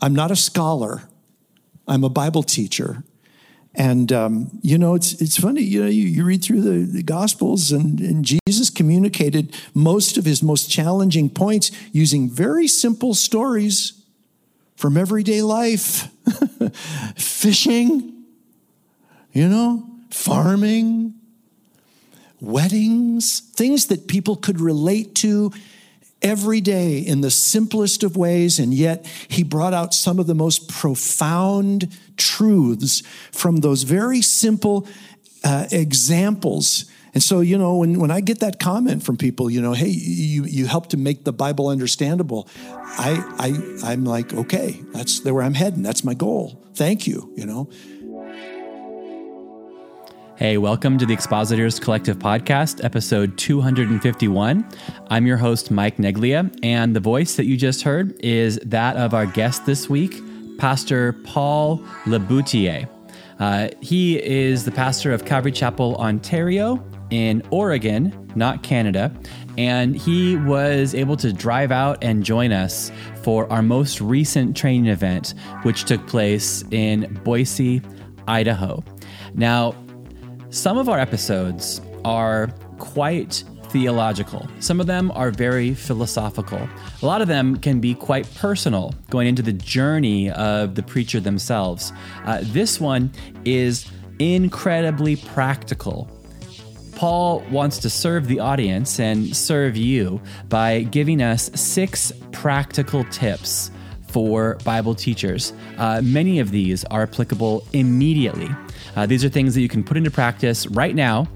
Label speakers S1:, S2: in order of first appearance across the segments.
S1: I'm not a scholar. I'm a Bible teacher. And um, you know, it's it's funny. You know, you, you read through the, the Gospels, and, and Jesus communicated most of his most challenging points using very simple stories from everyday life, fishing, you know, farming, weddings, things that people could relate to every day in the simplest of ways, and yet he brought out some of the most profound truths from those very simple uh, examples. And so, you know, when, when I get that comment from people, you know, hey, you, you help to make the Bible understandable, I, I, I'm like, okay, that's where I'm heading. That's my goal. Thank you, you know.
S2: Hey, welcome to the Expositors Collective Podcast, episode 251. I'm your host, Mike Neglia, and the voice that you just heard is that of our guest this week, Pastor Paul LeBoutillier. Uh, he is the pastor of Calvary Chapel, Ontario, in Oregon, not Canada, and he was able to drive out and join us for our most recent training event, which took place in Boise, Idaho. Now, some of our episodes are quite theological. Some of them are very philosophical. A lot of them can be quite personal, going into the journey of the preacher themselves. Uh, this one is incredibly practical. Paul wants to serve the audience and serve you by giving us six practical tips for Bible teachers. Uh, many of these are applicable immediately. Uh, these are things that you can put into practice right now,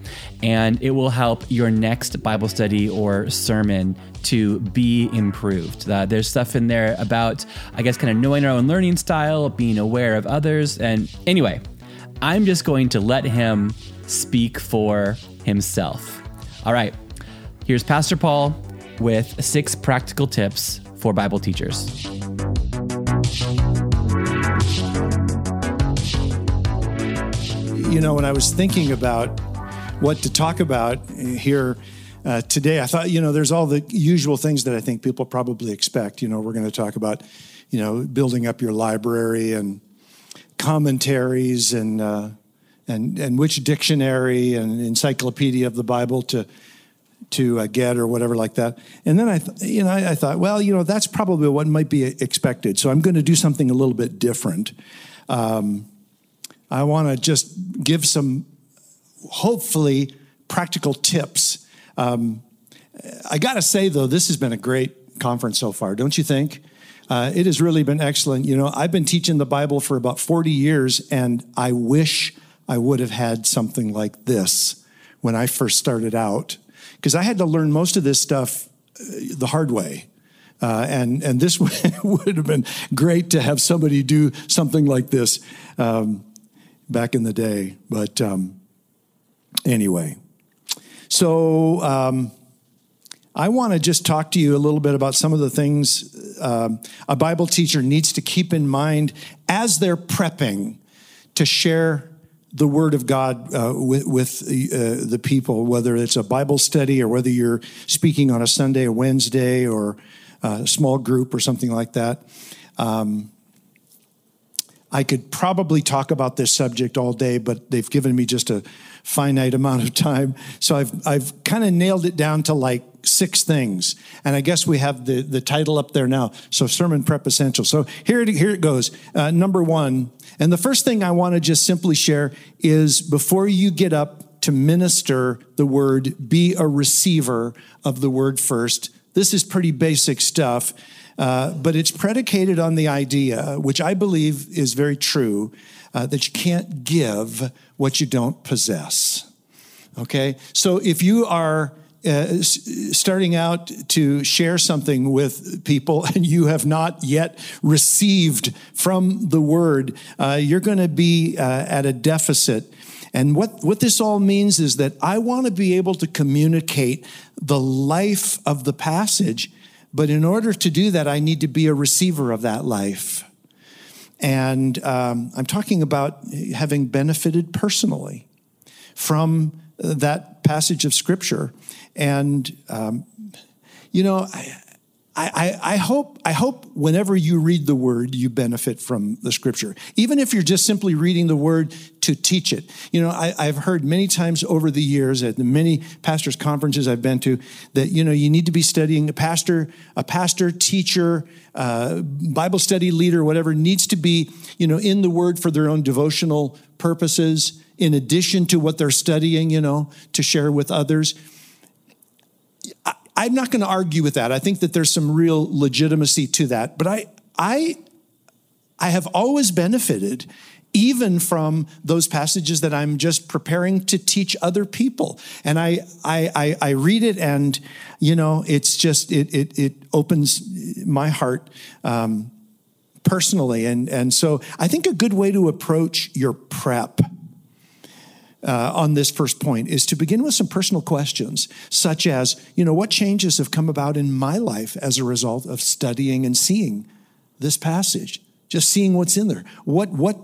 S2: and it will help your next Bible study or sermon to be improved. Uh, there's stuff in there about, I guess, kind of knowing our own learning style, being aware of others. And anyway, I'm just going to let him speak for himself. All right, here's Pastor Paul with six practical tips for Bible teachers.
S1: You know, when I was thinking about what to talk about here uh, today, I thought, you know, there's all the usual things that I think people probably expect. You know, we're going to talk about, you know, building up your library and commentaries and uh, and and which dictionary and encyclopedia of the Bible to to uh, get or whatever like that. And then I, th- you know, I, I, thought, well, you know, that's probably what might be expected. So I'm going to do something a little bit different. Um, I want to just give some, hopefully, practical tips. Um, I got to say, though, this has been a great conference so far, don't you think? Uh, it has really been excellent. You know, I've been teaching the Bible for about 40 years, and I wish I would have had something like this when I first started out, because I had to learn most of this stuff uh, the hard way. Uh, and and this would have been great to have somebody do something like this. Um, back in the day. But um, anyway, so um, I want to just talk to you a little bit about some of the things um, a Bible teacher needs to keep in mind as they're prepping to share the Word of God uh, with, with uh, the people, whether it's a Bible study or whether you're speaking on a Sunday or Wednesday or a small group or something like that. Um, I could probably talk about this subject all day, but they've given me just a finite amount of time. So I've, I've kind of nailed it down to like six things. And I guess we have the, the title up there now. So Sermon Prep Essential. So here it, here it goes. Uh, number one. And the first thing I want to just simply share is before you get up to minister the word, be a receiver of the word first. This is pretty basic stuff. Uh, but it's predicated on the idea, which I believe is very true, uh, that you can't give what you don't possess. Okay? So if you are uh, starting out to share something with people and you have not yet received from the word, uh, you're going to be uh, at a deficit. And what, what this all means is that I want to be able to communicate the life of the passage but in order to do that, I need to be a receiver of that life. And um, I'm talking about having benefited personally from that passage of scripture. And, um, you know, I, I, I, hope, I hope whenever you read the word, you benefit from the scripture. Even if you're just simply reading the word to teach it. You know, I, have heard many times over the years at the many pastors' conferences I've been to that, you know, you need to be studying a pastor, a pastor, teacher, uh, Bible study leader, whatever, needs to be, you know, in the word for their own devotional purposes, in addition to what they're studying, you know, to share with others. I, I'm not going to argue with that. I think that there's some real legitimacy to that. But I, I, I have always benefited even from those passages that I'm just preparing to teach other people. And I, I, I, I read it and, you know, it's just, it, it, it opens my heart um, personally. And, and so I think a good way to approach your prep uh, on this first point is to begin with some personal questions, such as, you know, what changes have come about in my life as a result of studying and seeing this passage, just seeing what's in there. What, what,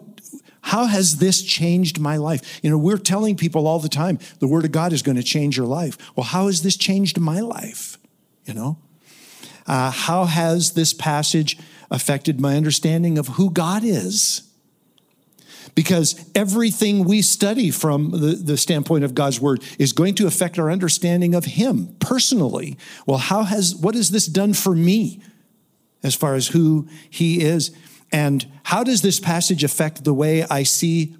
S1: how has this changed my life? You know, we're telling people all the time the Word of God is going to change your life. Well, how has this changed my life? You know, uh, how has this passage affected my understanding of who God is? Because everything we study from the, the standpoint of God's word is going to affect our understanding of Him personally. Well, how has what has this done for me as far as who He is? And how does this passage affect the way I see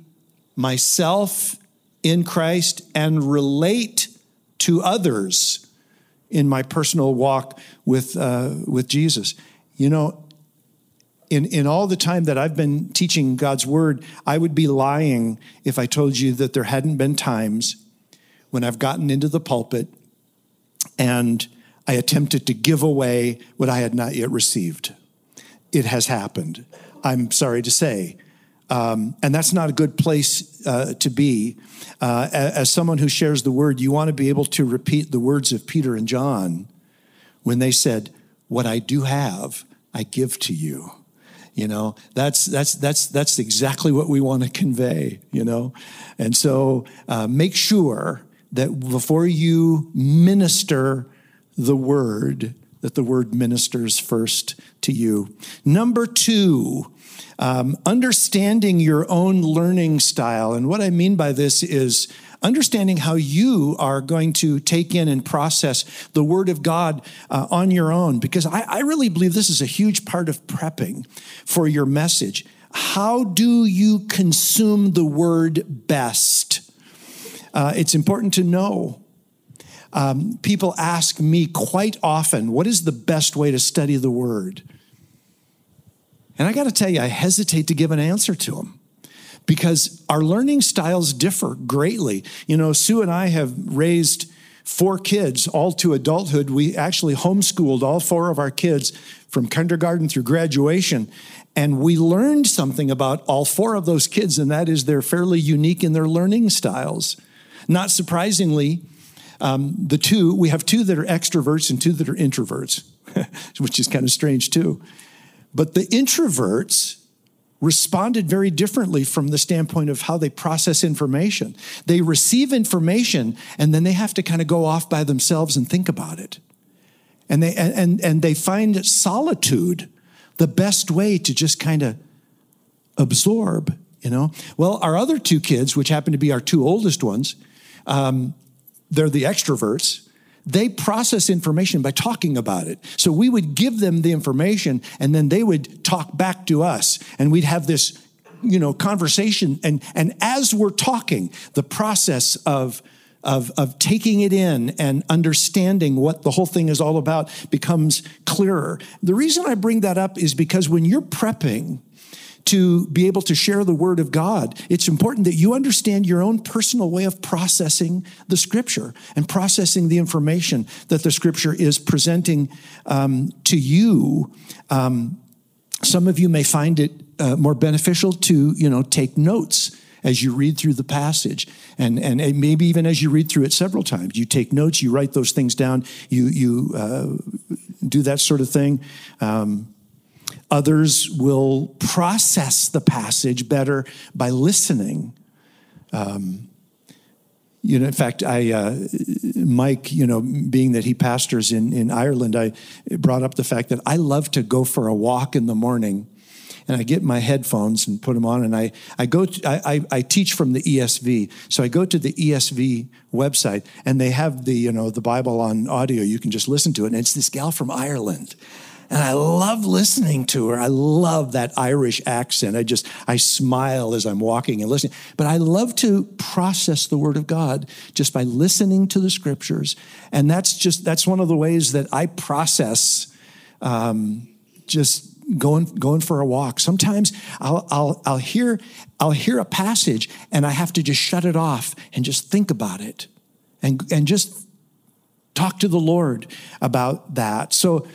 S1: myself in Christ and relate to others in my personal walk with, uh, with Jesus? You know, in, in all the time that I've been teaching God's word, I would be lying if I told you that there hadn't been times when I've gotten into the pulpit and I attempted to give away what I had not yet received. It has happened. I'm sorry to say. Um, and that's not a good place uh, to be. Uh, as someone who shares the word, you want to be able to repeat the words of Peter and John when they said, What I do have, I give to you you know? That's that's that's that's exactly what we want to convey you know? And so uh, make sure that before you minister the word that the word ministers first to you. Number two um, understanding your own learning style. And what i mean by this is understanding how you are going to take in and process the Word of God uh, on your own, because I, I really believe this is a huge part of prepping for your message. How do you consume the Word best? Uh, it's important to know. Um, people ask me quite often, what is the best way to study the Word? And I got to tell you, I hesitate to give an answer to them because our learning styles differ greatly. You know, Sue and I have raised four kids all to adulthood. We actually homeschooled all four of our kids from kindergarten through graduation. And we learned something about all four of those kids, and that is they're fairly unique in their learning styles. Not surprisingly, um, the two, we have two that are extroverts and two that are introverts, which is kind of strange too. But the introverts responded very differently from the standpoint of how they process information. They receive information and then they have to kind of go off by themselves and think about it. And they and and they find solitude the best way to just kind of absorb, you know. Well, our other two kids, which happen to be our two oldest ones, um, they're the extroverts they process information by talking about it. So we would give them the information and then they would talk back to us and we'd have this you know conversation and and as we're talking the process of of, of taking it in and understanding what the whole thing is all about becomes clearer. The reason I bring that up is because when you're prepping to be able to share the word of God, it's important that you understand your own personal way of processing the scripture and processing the information that the scripture is presenting um, to you. Um, some of you may find it uh, more beneficial to, you know, take notes as you read through the passage. And, and maybe even as you read through it several times. You take notes you write those things down you, you uh, do that sort of thing. Um, Others will process the passage better by listening. Um, you know, in fact, I, uh, Mike, you know, being that he pastors in, in Ireland, I brought up the fact that I love to go for a walk in the morning and I get my headphones and put them on, and I, I go, to, I, I, I, teach from the ESV. So I go to the ESV website, and they have the, you know, the Bible on audio. You can just listen to it, and it's this gal from Ireland. And I love listening to her. I love that Irish accent. I just, I smile as I'm walking and listening. But I love to process the Word of God just by listening to the scriptures. And that's just, that's one of the ways that I process um, just going going for a walk. Sometimes I'll, I'll I'll hear I'll hear a passage and I have to just shut it off and just think about it and and just talk to the Lord about that. So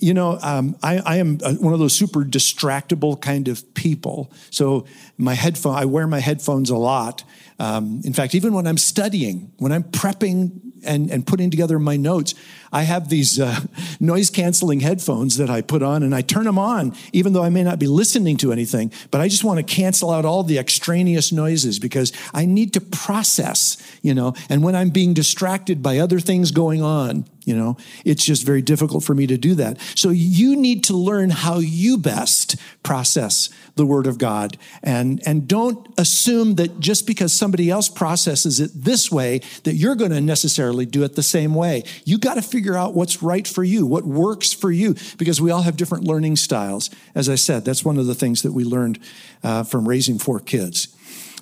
S1: you know, um, I, I, am one of those super distractible kind of people. So my headphone, I wear my headphones a lot. Um, in fact, even when I'm studying, when I'm prepping and, and putting together my notes, I have these uh, noise canceling headphones that I put on and I turn them on, even though I may not be listening to anything, but I just want to cancel out all the extraneous noises because I need to process, you know, and when I'm being distracted by other things going on, you know, it's just very difficult for me to do that. So you need to learn how you best process the word of God and, and don't assume that just because somebody else processes it this way, that you're going to necessarily do it the same way. You got to figure out what's right for you, what works for you, because we all have different learning styles. As I said, that's one of the things that we learned uh, from raising four kids.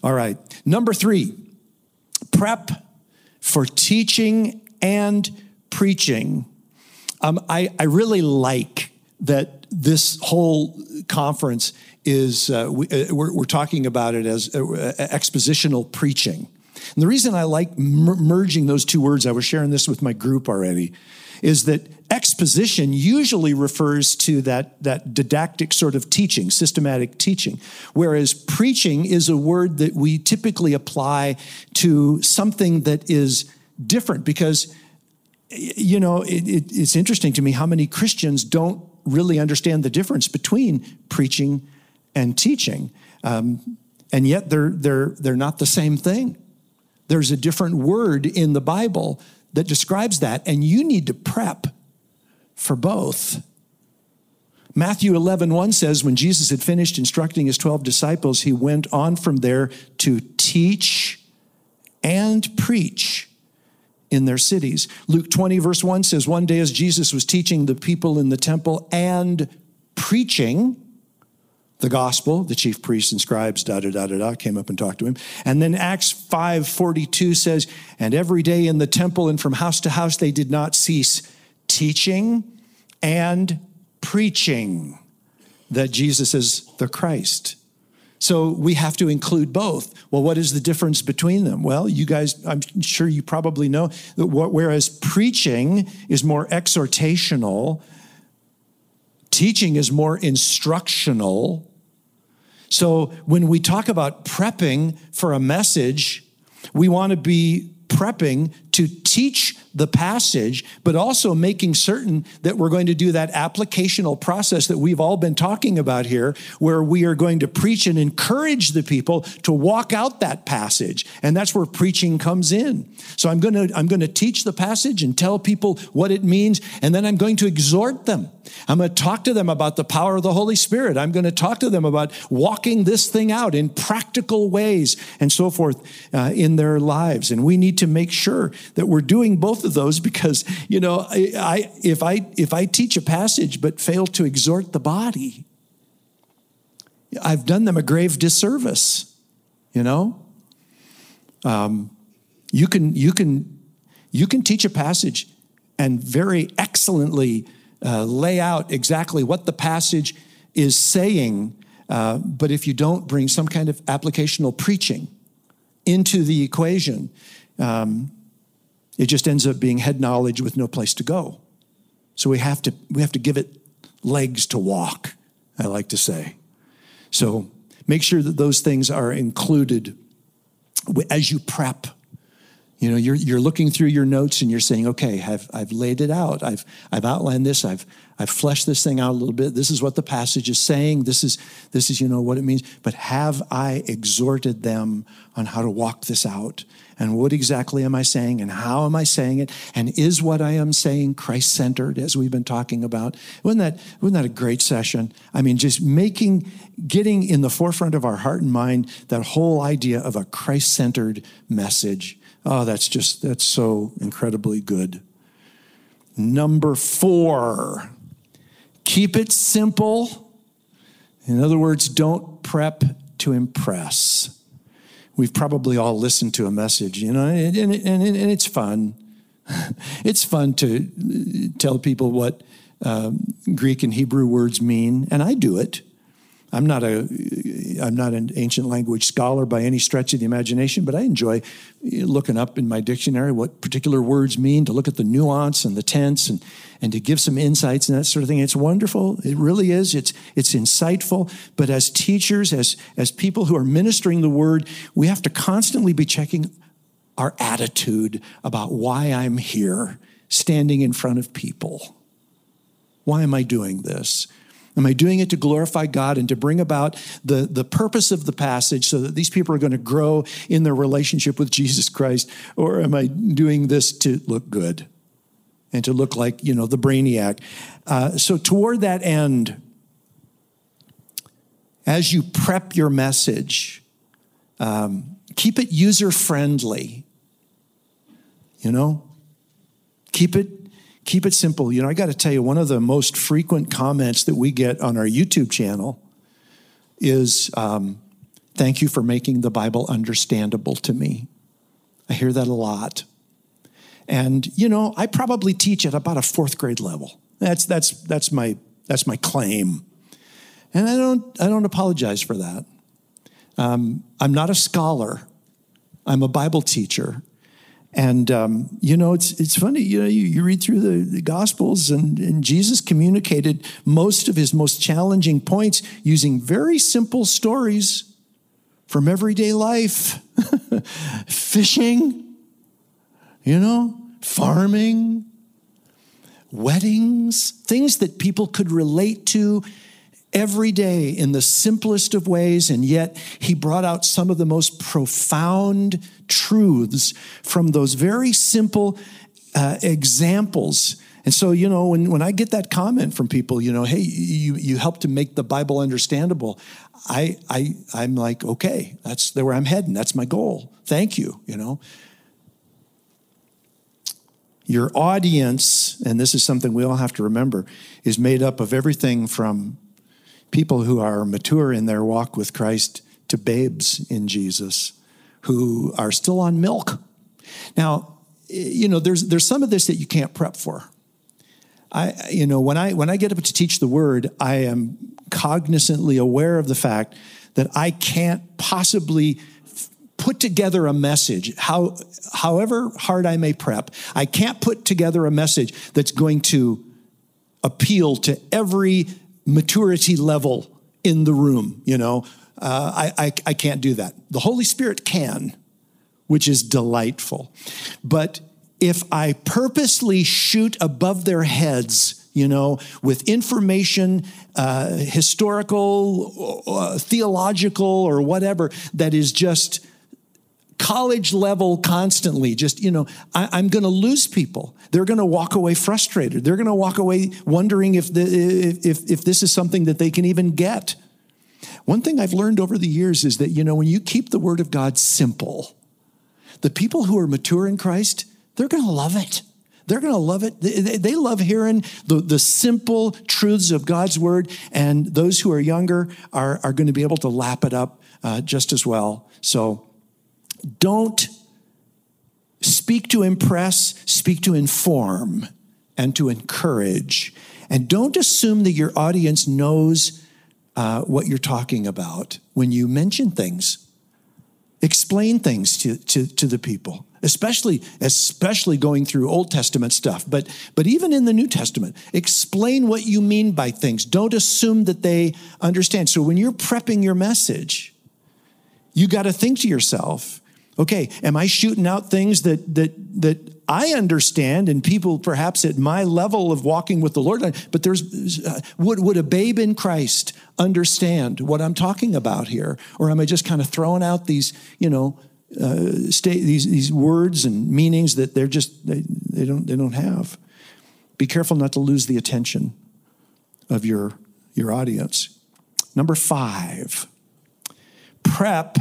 S1: All right. Number three, prep for teaching and preaching, um, I, I, really like that this whole conference is, uh, we, are uh, we're talking about it as uh, expositional preaching. And the reason I like merging those two words, I was sharing this with my group already, is that exposition usually refers to that, that didactic sort of teaching, systematic teaching, whereas preaching is a word that we typically apply to something that is different because you know, it, it, it's interesting to me how many Christians don't really understand the difference between preaching and teaching. Um, and yet they're, they're, they're not the same thing. There's a different word in the Bible that describes that, and you need to prep for both. Matthew 11, 1 says, When Jesus had finished instructing his 12 disciples, he went on from there to teach and preach in their cities. Luke 20, verse 1 says, One day as Jesus was teaching the people in the temple and preaching the gospel, the chief priests and scribes, da da da da da, came up and talked to him. And then Acts 5 42 says, And every day in the temple and from house to house they did not cease teaching and preaching that Jesus is the Christ. So we have to include both. Well, what is the difference between them? Well, you guys, I'm sure you probably know that whereas preaching is more exhortational, teaching is more instructional. So when we talk about prepping for a message, we want to be prepping to teach the passage, but also making certain that we're going to do that applicational process that we've all been talking about here, where we are going to preach and encourage the people to walk out that passage. And that's where preaching comes in. So I'm going to, I'm going to teach the passage and tell people what it means, and then I'm going to exhort them. I'm going to talk to them about the power of the Holy Spirit. I'm going to talk to them about walking this thing out in practical ways and so forth uh, in their lives. And we need to make sure that we're doing both of those because, you know, I, I, if, I, if I teach a passage but fail to exhort the body, I've done them a grave disservice, you know? Um, you, can, you, can, you can teach a passage and very excellently uh, lay out exactly what the passage is saying, uh, but if you don't bring some kind of applicational preaching into the equation, um, it just ends up being head knowledge with no place to go. So we have to, we have to give it legs to walk, I like to say. So make sure that those things are included as you prep You know, you're, you're looking through your notes and you're saying, okay, I've, I've laid it out. I've, I've outlined this. I've, I've fleshed this thing out a little bit. This is what the passage is saying. This is, this is, you know, what it means. But have I exhorted them on how to walk this out? And what exactly am I saying? And how am I saying it? And is what I am saying Christ centered, as we've been talking about? Wasn't that, wasn't that a great session? I mean, just making, getting in the forefront of our heart and mind that whole idea of a Christ centered message. Oh, that's just, that's so incredibly good. Number four, keep it simple. In other words, don't prep to impress we've probably all listened to a message, you know, and, and, and, and it's fun. it's fun to tell people what um, Greek and Hebrew words mean, and I do it. I'm not a I'm not an ancient language scholar by any stretch of the imagination, but I enjoy looking up in my dictionary what particular words mean, to look at the nuance and the tense and and to give some insights and that sort of thing. It's wonderful. It really is. It's it's insightful. But as teachers, as as people who are ministering the word, we have to constantly be checking our attitude about why I'm here, standing in front of people. Why am I doing this? Am I doing it to glorify God and to bring about the, the purpose of the passage so that these people are going to grow in their relationship with Jesus Christ? Or am I doing this to look good and to look like, you know, the brainiac? Uh, so, toward that end, as you prep your message, um, keep it user friendly. You know, keep it keep it simple. You know, I got to tell you, one of the most frequent comments that we get on our YouTube channel is um, thank you for making the Bible understandable to me. I hear that a lot. And, you know, I probably teach at about a fourth grade level. That's, that's, that's, my, that's my claim. And I don't, I don't apologize for that. Um, I'm not a scholar, I'm a Bible teacher. And um, you know, it's it's funny. You know, you, you read through the, the Gospels, and, and Jesus communicated most of his most challenging points using very simple stories from everyday life, fishing, you know, farming, weddings, things that people could relate to every day in the simplest of ways, and yet he brought out some of the most profound truths from those very simple uh, examples. And so, you know, when, when I get that comment from people, you know, hey, you, you help to make the Bible understandable, I, I, I'm like, okay, that's where I'm heading. That's my goal. Thank you, you know. Your audience, and this is something we all have to remember, is made up of everything from people who are mature in their walk with Christ to babes in Jesus who are still on milk. Now, you know, there's there's some of this that you can't prep for. I, you know, when I when I get up to teach the word, I am cognizantly aware of the fact that I can't possibly put together a message how however hard i may prep i can't put together a message that's going to appeal to every maturity level in the room, you know. Uh, I, I, I can't do that. The Holy Spirit can, which is delightful. But if I purposely shoot above their heads, you know, with information, uh, historical, uh, theological, or whatever, that is just college level constantly just you know I, am going to lose people they're going to walk away frustrated they're going to walk away wondering if, the, if, if this is something that they can even get one thing i've learned over the years is that you know when you keep the word of god simple the people who are mature in christ they're going to love it they're going to love it. They, they love hearing the, the simple truths of God's word, and those who are younger are, are going to be able to lap it up uh, just as well. So don't speak to impress, speak to inform and to encourage. And don't assume that your audience knows uh, what you're talking about when you mention things. Explain things to, to, to the people, especially, especially going through Old Testament stuff, but, but even in the New Testament. Explain what you mean by things. Don't assume that they understand. So when you're prepping your message, you got to think to yourself, Okay, am I shooting out things that that that I understand, and people perhaps at my level of walking with the Lord, but there's uh, would would a babe in Christ understand what I'm talking about here, or am I just kind of throwing out these you know uh, these these words and meanings that they're just they, they don't they don't have? Be careful not to lose the attention of your your audience. Number five, prep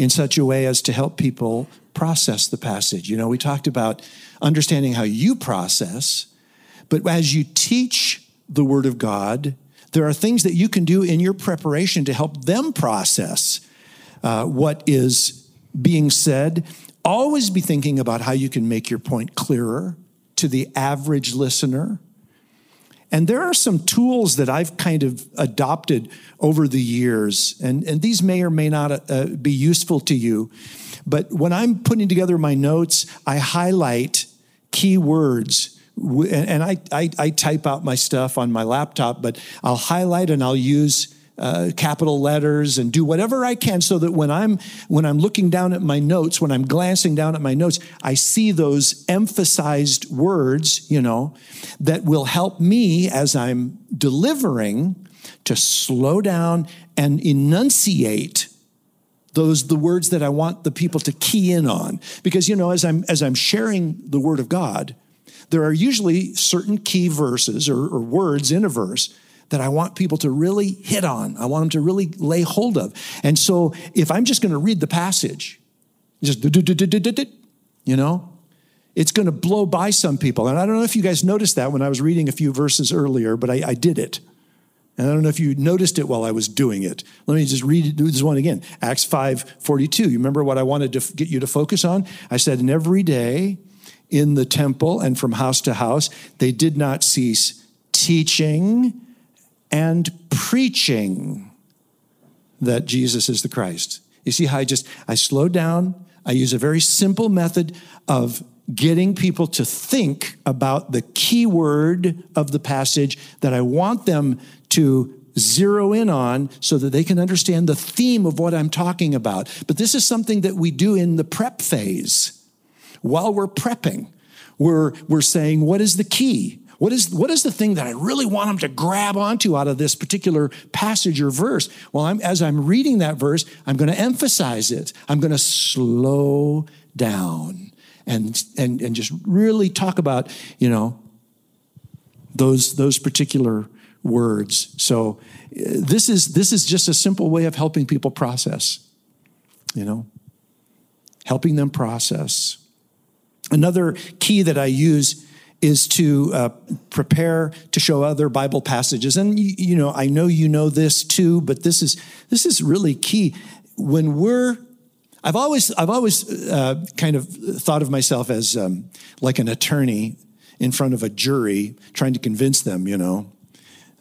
S1: in such a way as to help people process the passage. You know, we talked about understanding how you process, but as you teach the Word of God, there are things that you can do in your preparation to help them process uh, what is being said. Always be thinking about how you can make your point clearer to the average listener. And there are some tools that I've kind of adopted over the years, and, and these may or may not uh, be useful to you. But when I'm putting together my notes, I highlight key words. And I, I, I type out my stuff on my laptop, but I'll highlight and I'll use uh, capital letters and do whatever I can so that when I'm when I'm looking down at my notes, when I'm glancing down at my notes, I see those emphasized words, you know, that will help me as I'm delivering to slow down and enunciate those the words that I want the people to key in on. Because you know as I'm as I'm sharing the word of God there are usually certain key verses or, or words in a verse that I want people to really hit on. I want them to really lay hold of. And so if I'm just going to read the passage, just you know, it's going to blow by some people. And I don't know if you guys noticed that when I was reading a few verses earlier, but I, I did it. And I don't know if you noticed it while I was doing it. Let me just read do this one again. Acts 5 42. You remember what I wanted to get you to focus on? I said, And every day in the temple and from house to house, they did not cease teaching and preaching that Jesus is the Christ. You see how I just I slow down, I use a very simple method of getting people to think about the key word of the passage that I want them to zero in on so that they can understand the theme of what I'm talking about. But this is something that we do in the prep phase. While we're prepping, we're, we're saying, what is the key? What is, what is the thing that I really want them to grab onto out of this particular passage or verse? Well, I'm, as I'm reading that verse, I'm going to emphasize it. I'm going to slow down and, and, and just really talk about, you know, those, those particular words. So uh, this is, this is just a simple way of helping people process, you know, helping them process. Another key that I use is to uh, prepare to show other Bible passages. And you, you know, I know you know this too, but this is this is really key. When we're I've always I've always uh, kind of thought of myself as um, like an attorney in front of a jury trying to convince them, you know,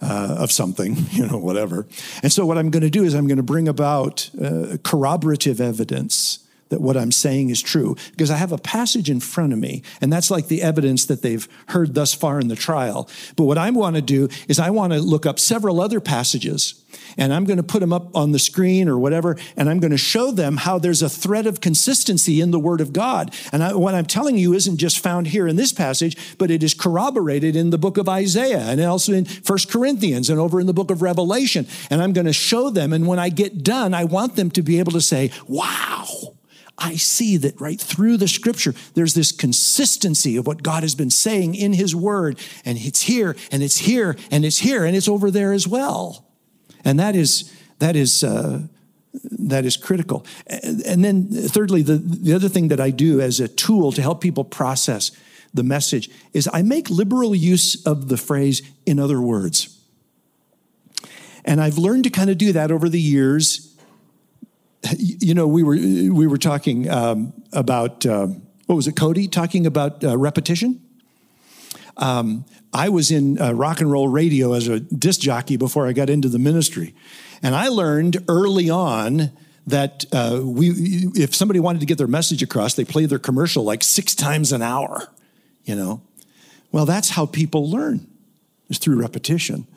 S1: uh, of something, you know, whatever. And so what I'm going to do is I'm going to bring about uh, corroborative evidence that what I'm saying is true because I have a passage in front of me, and that's like the evidence that they've heard thus far in the trial. But what I want to do is I want to look up several other passages, and I'm going to put them up on the screen or whatever, and I'm going to show them how there's a thread of consistency in the Word of God. And I, what I'm telling you isn't just found here in this passage, but it is corroborated in the book of Isaiah and also in First Corinthians and over in the book of Revelation. And I'm going to show them, and when I get done, I want them to be able to say, wow I see that right through the scripture, there's this consistency of what God has been saying in his word. And it's here, and it's here, and it's here, and it's over there as well. And that is, that is, uh, that is critical. And then, thirdly, the, the other thing that I do as a tool to help people process the message is I make liberal use of the phrase, in other words. And I've learned to kind of do that over the years you know, we were we were talking um, about uh, what was it, Cody, talking about uh, repetition. Um, I was in uh, rock and roll radio as a disc jockey before I got into the ministry, and I learned early on that uh, we, if somebody wanted to get their message across, they play their commercial like six times an hour. You know, well, that's how people learn is through repetition.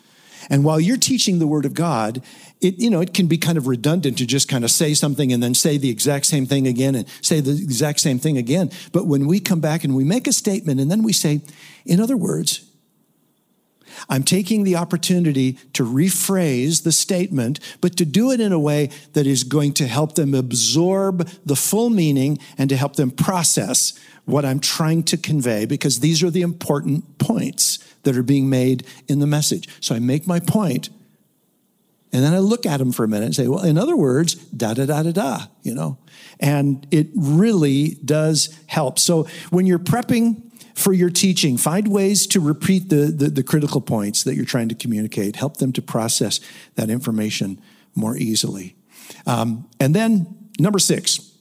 S1: And while you're teaching the Word of God, it, you know, it can be kind of redundant to just kind of say something and then say the exact same thing again and say the exact same thing again. But when we come back and we make a statement and then we say, in other words, I'm taking the opportunity to rephrase the statement, but to do it in a way that is going to help them absorb the full meaning and to help them process what I'm trying to convey, because these are the important points that are being made in the message. So I make my point, and then I look at them for a minute and say, well, in other words, da da da da da, you know? And it really does help. So when you're prepping for your teaching, find ways to repeat the, the, the critical points that you're trying to communicate, help them to process that information more easily. Um, and then, number six,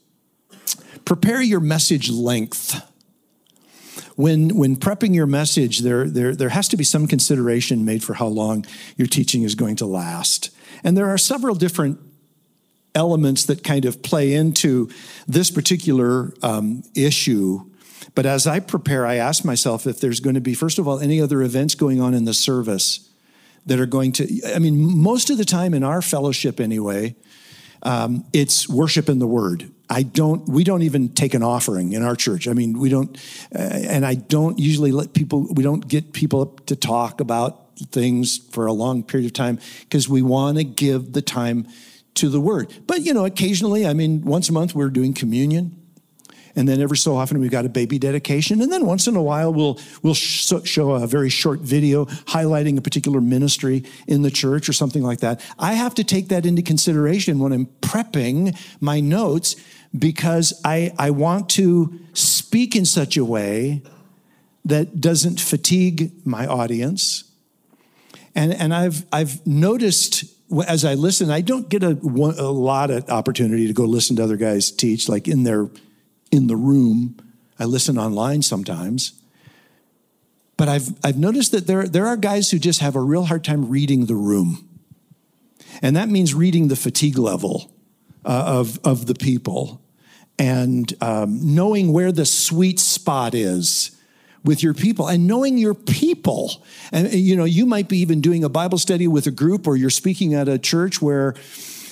S1: prepare your message length when when prepping your message, there, there, there has to be some consideration made for how long your teaching is going to last. And there are several different elements that kind of play into this particular um, issue. But as I prepare, I ask myself if there's going to be, first of all, any other events going on in the service that are going to, I mean, most of the time in our fellowship anyway, um, it's worship in the word. I don't, we don't even take an offering in our church. I mean, we don't, uh, and I don't usually let people, we don't get people up to talk about things for a long period of time because we want to give the time to the word. But, you know, occasionally, I mean, once a month we're doing communion. And then every so often we've got a baby dedication. And then once in a while we'll, we'll show a very short video highlighting a particular ministry in the church or something like that. I have to take that into consideration when I'm prepping my notes because I, I want to speak in such a way that doesn't fatigue my audience. And, and I've, I've noticed as I listen, I don't get a, a lot of opportunity to go listen to other guys teach, like in their in the room. I listen online sometimes. But I've, I've noticed that there, there are guys who just have a real hard time reading the room. And that means reading the fatigue level uh, of, of the people and um, knowing where the sweet spot is with your people and knowing your people. And, you know, you might be even doing a Bible study with a group or you're speaking at a church where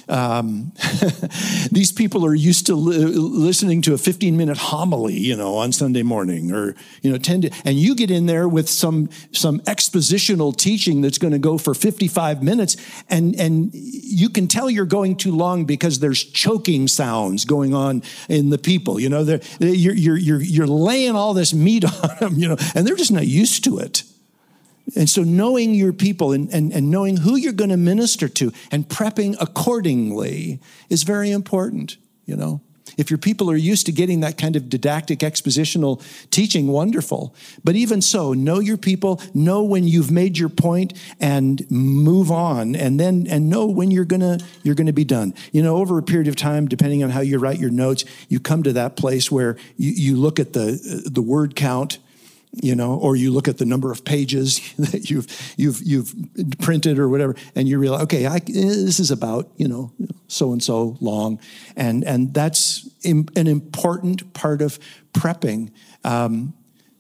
S1: um, these people are used to li- listening to a 15 minute homily, you know, on Sunday morning or, you know, 10 to, and you get in there with some, some expositional teaching that's going to go for 55 minutes and, and you can tell you're going too long because there's choking sounds going on in the people, you know, they're, you're, you're, you're, you're laying all this meat on them, you know, and they're just not used to it. And so, knowing your people and, and, and knowing who you're going to minister to and prepping accordingly is very important, you know. If your people are used to getting that kind of didactic expositional teaching, wonderful. But even so, know your people, know when you've made your point and move on and then and know when you're gonna you're gonna be done. You know, over a period of time, depending on how you write your notes, you come to that place where you, you look at the the word count you know, or you look at the number of pages that you've you've you've printed or whatever, and you realize, okay, I, this is about you know so and so long, and and that's an important part of prepping, um,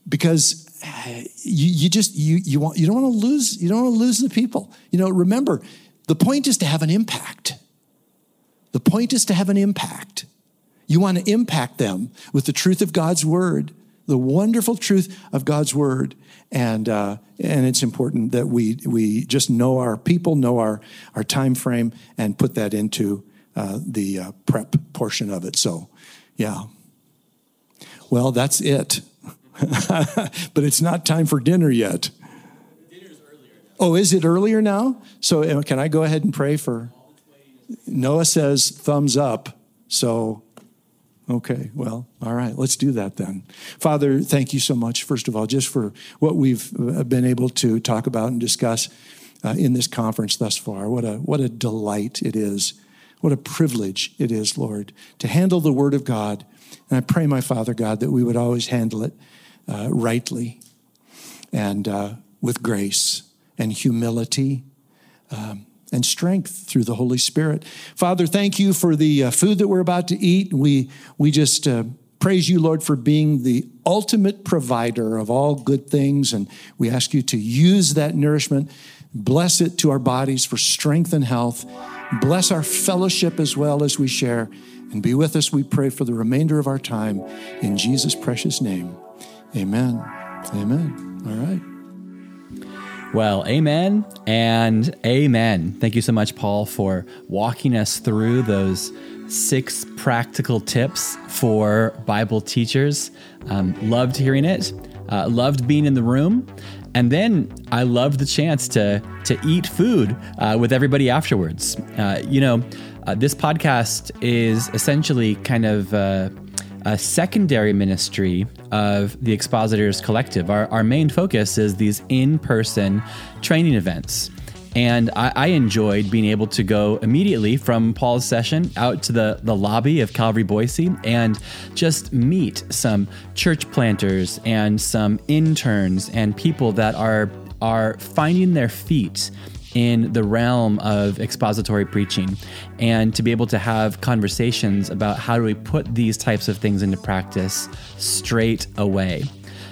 S1: because you, you just you you want you don't want to lose you don't want to lose the people. You know, remember, the point is to have an impact. The point is to have an impact. You want to impact them with the truth of God's word the wonderful truth of God's word. And, uh, and it's important that we, we just know our people, know our, our time frame, and put that into uh, the uh, prep portion of it. So, yeah. Well, that's it. but it's not time for dinner yet. Oh, is it earlier now? So, can I go ahead and pray for? Noah says thumbs up. So, Okay, well, all right, let's do that then. Father, thank you so much, first of all, just for what we've uh, been able to talk about and discuss uh, in this conference thus far. What a, what a delight it is. What a privilege it is, Lord, to handle the Word of God. And I pray, my Father God, that we would always handle it uh, rightly and uh, with grace and humility. Um, and strength through the Holy Spirit. Father, thank you for the uh, food that we're about to eat. We, we just uh, praise you, Lord, for being the ultimate provider of all good things. And we ask you to use that nourishment Bless it to our bodies for strength and health. Bless our fellowship as well as we share. And be with us, we pray, for the remainder of our time. In Jesus' precious name. Amen. Amen. All right.
S2: Well, amen and amen. Thank you so much, Paul, for walking us through those six practical tips for Bible teachers. Um, loved hearing it, uh, loved being in the room. And then I loved the chance to to eat food uh, with everybody afterwards. Uh, you know, uh, this podcast is essentially kind of uh, a secondary ministry of the Expositors Collective. Our, our main focus is these in person training events. And I, I, enjoyed being able to go immediately from Paul's session out to the, the lobby of Calvary Boise and just meet some church planters and some interns and people that are are finding their feet in the realm of expository preaching and to be able to have conversations about how do we put these types of things into practice straight away.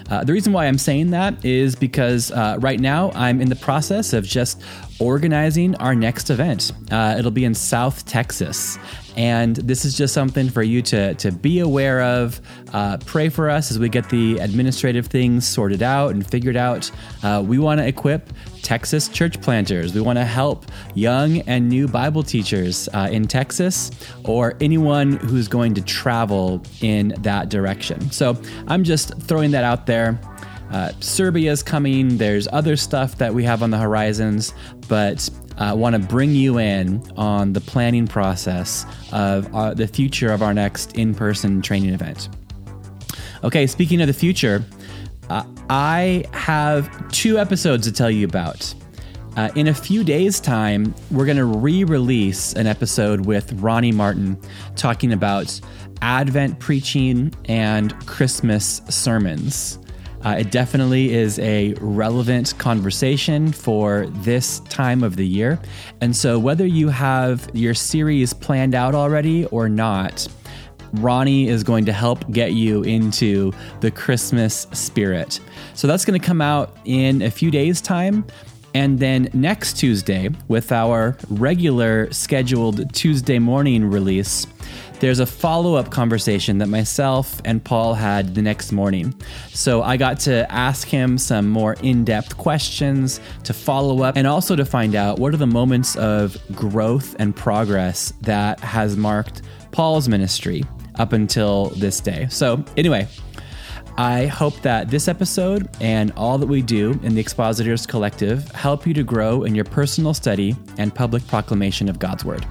S2: Uh, the reason why I'm saying that is because uh, right now I'm in the process of just organizing our next event. Uh, it'll be in South Texas. And this is just something for you to, to be aware of. Uh, pray for us as we get the administrative things sorted out and figured out. Uh, we want to equip Texas church planters. We want to help young and new Bible teachers uh, in Texas or anyone who's going to travel in that direction. So I'm just throwing that out there. Uh, Serbia is coming. There's other stuff that we have on the horizons, but I uh, want to bring you in on the planning process of uh, the future of our next in person training event. Okay, speaking of the future, uh, I have two episodes to tell you about. Uh, in a few days' time, we're going to re release an episode with Ronnie Martin talking about Advent preaching and Christmas sermons. Uh, it definitely is a relevant conversation for this time of the year. And so, whether you have your series planned out already or not, Ronnie is going to help get you into the Christmas spirit. So, that's going to come out in a few days' time. And then next Tuesday, with our regular scheduled Tuesday morning release, there's a follow up conversation that myself and Paul had the next morning. So I got to ask him some more in depth questions to follow up and also to find out what are the moments of growth and progress that has marked Paul's ministry up until this day. So, anyway, I hope that this episode and all that we do in the Expositors Collective help you to grow in your personal study and public proclamation of God's Word.